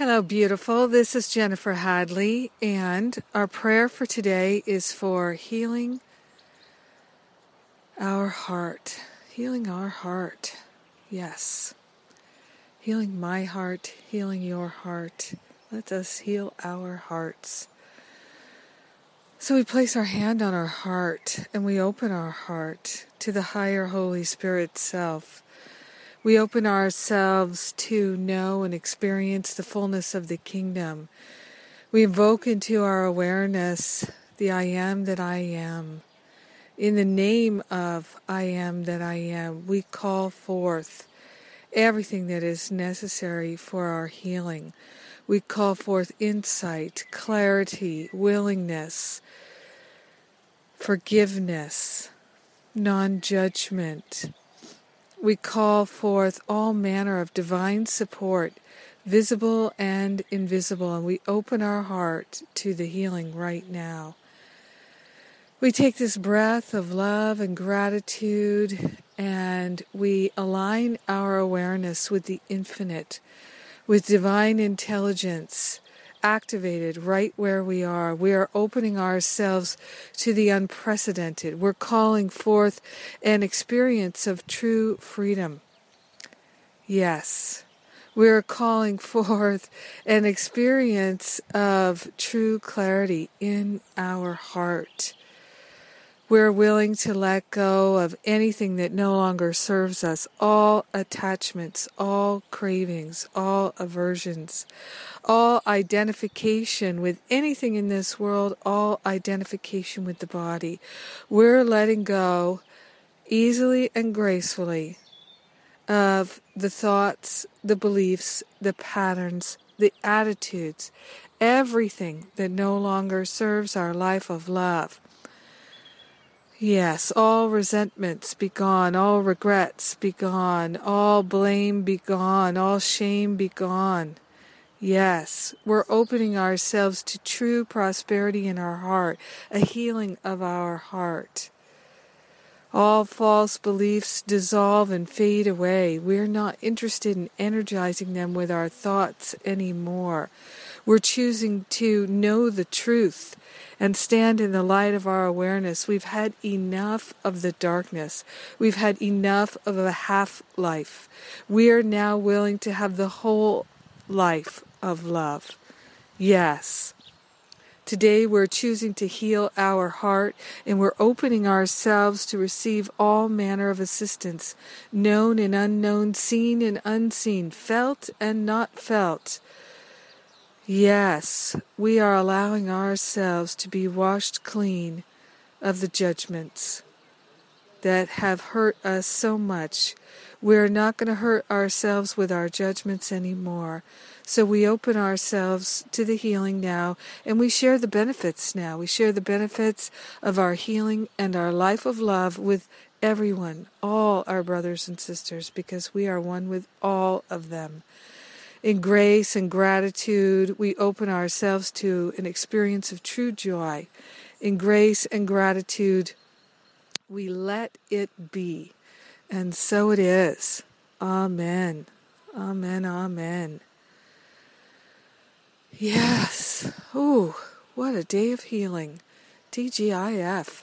Hello, beautiful. This is Jennifer Hadley, and our prayer for today is for healing our heart. Healing our heart. Yes. Healing my heart, healing your heart. Let us heal our hearts. So we place our hand on our heart and we open our heart to the higher Holy Spirit self we open ourselves to know and experience the fullness of the kingdom. We invoke into our awareness the I am that I am. In the name of I am that I am, we call forth everything that is necessary for our healing. We call forth insight, clarity, willingness, forgiveness, non judgment, we call forth all manner of divine support, visible and invisible, and we open our heart to the healing right now. We take this breath of love and gratitude and we align our awareness with the infinite, with divine intelligence activated right where we are. We are opening ourselves to the unprecedented. We're calling forth an experience of true freedom. Yes, we're calling forth an experience of true clarity in our heart. We're willing to let go of anything that no longer serves us, all attachments, all cravings, all aversions, all identification with anything in this world, all identification with the body. We're letting go easily and gracefully of the thoughts, the beliefs, the patterns, the attitudes, everything that no longer serves our life of love. Yes, all resentments be gone, all regrets be gone, all blame be gone, all shame be gone. Yes, we're opening ourselves to true prosperity in our heart, a healing of our heart. All false beliefs dissolve and fade away. We're not interested in energizing them with our thoughts anymore. We're choosing to know the truth and stand in the light of our awareness. We've had enough of the darkness. We've had enough of a half life. We are now willing to have the whole life of love. Yes. Today we're choosing to heal our heart and we're opening ourselves to receive all manner of assistance, known and unknown, seen and unseen, felt and not felt. Yes, we are allowing ourselves to be washed clean of the judgments that have hurt us so much. We're not going to hurt ourselves with our judgments anymore. So we open ourselves to the healing now and we share the benefits now. We share the benefits of our healing and our life of love with everyone, all our brothers and sisters, because we are one with all of them in grace and gratitude, we open ourselves to an experience of true joy. In grace and gratitude, we let it be. And so it is. Amen. Amen. Amen. Yes. Ooh, what a day of healing. TGIF.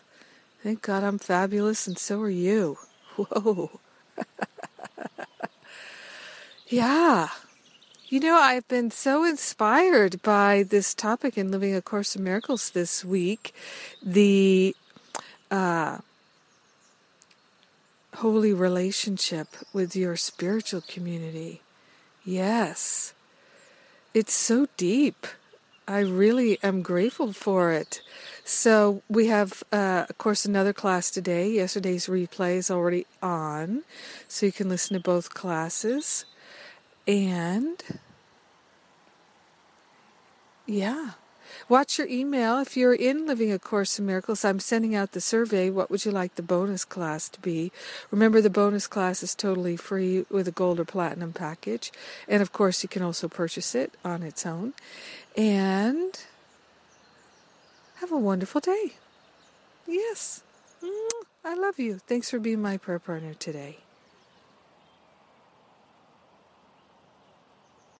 Thank God I'm fabulous and so are you. Whoa. yeah. You know, I've been so inspired by this topic in Living A Course in Miracles this week the uh, holy relationship with your spiritual community. Yes, it's so deep. I really am grateful for it. So we have, uh, of course, another class today. Yesterday's replay is already on, so you can listen to both classes. And Yeah. Watch your email. If you're in Living A Course in Miracles, I'm sending out the survey. What would you like the bonus class to be? Remember, the bonus class is totally free with a gold or platinum package. And of course, you can also purchase it on its own. And have a wonderful day. Yes. Mm-hmm. I love you. Thanks for being my prayer partner today.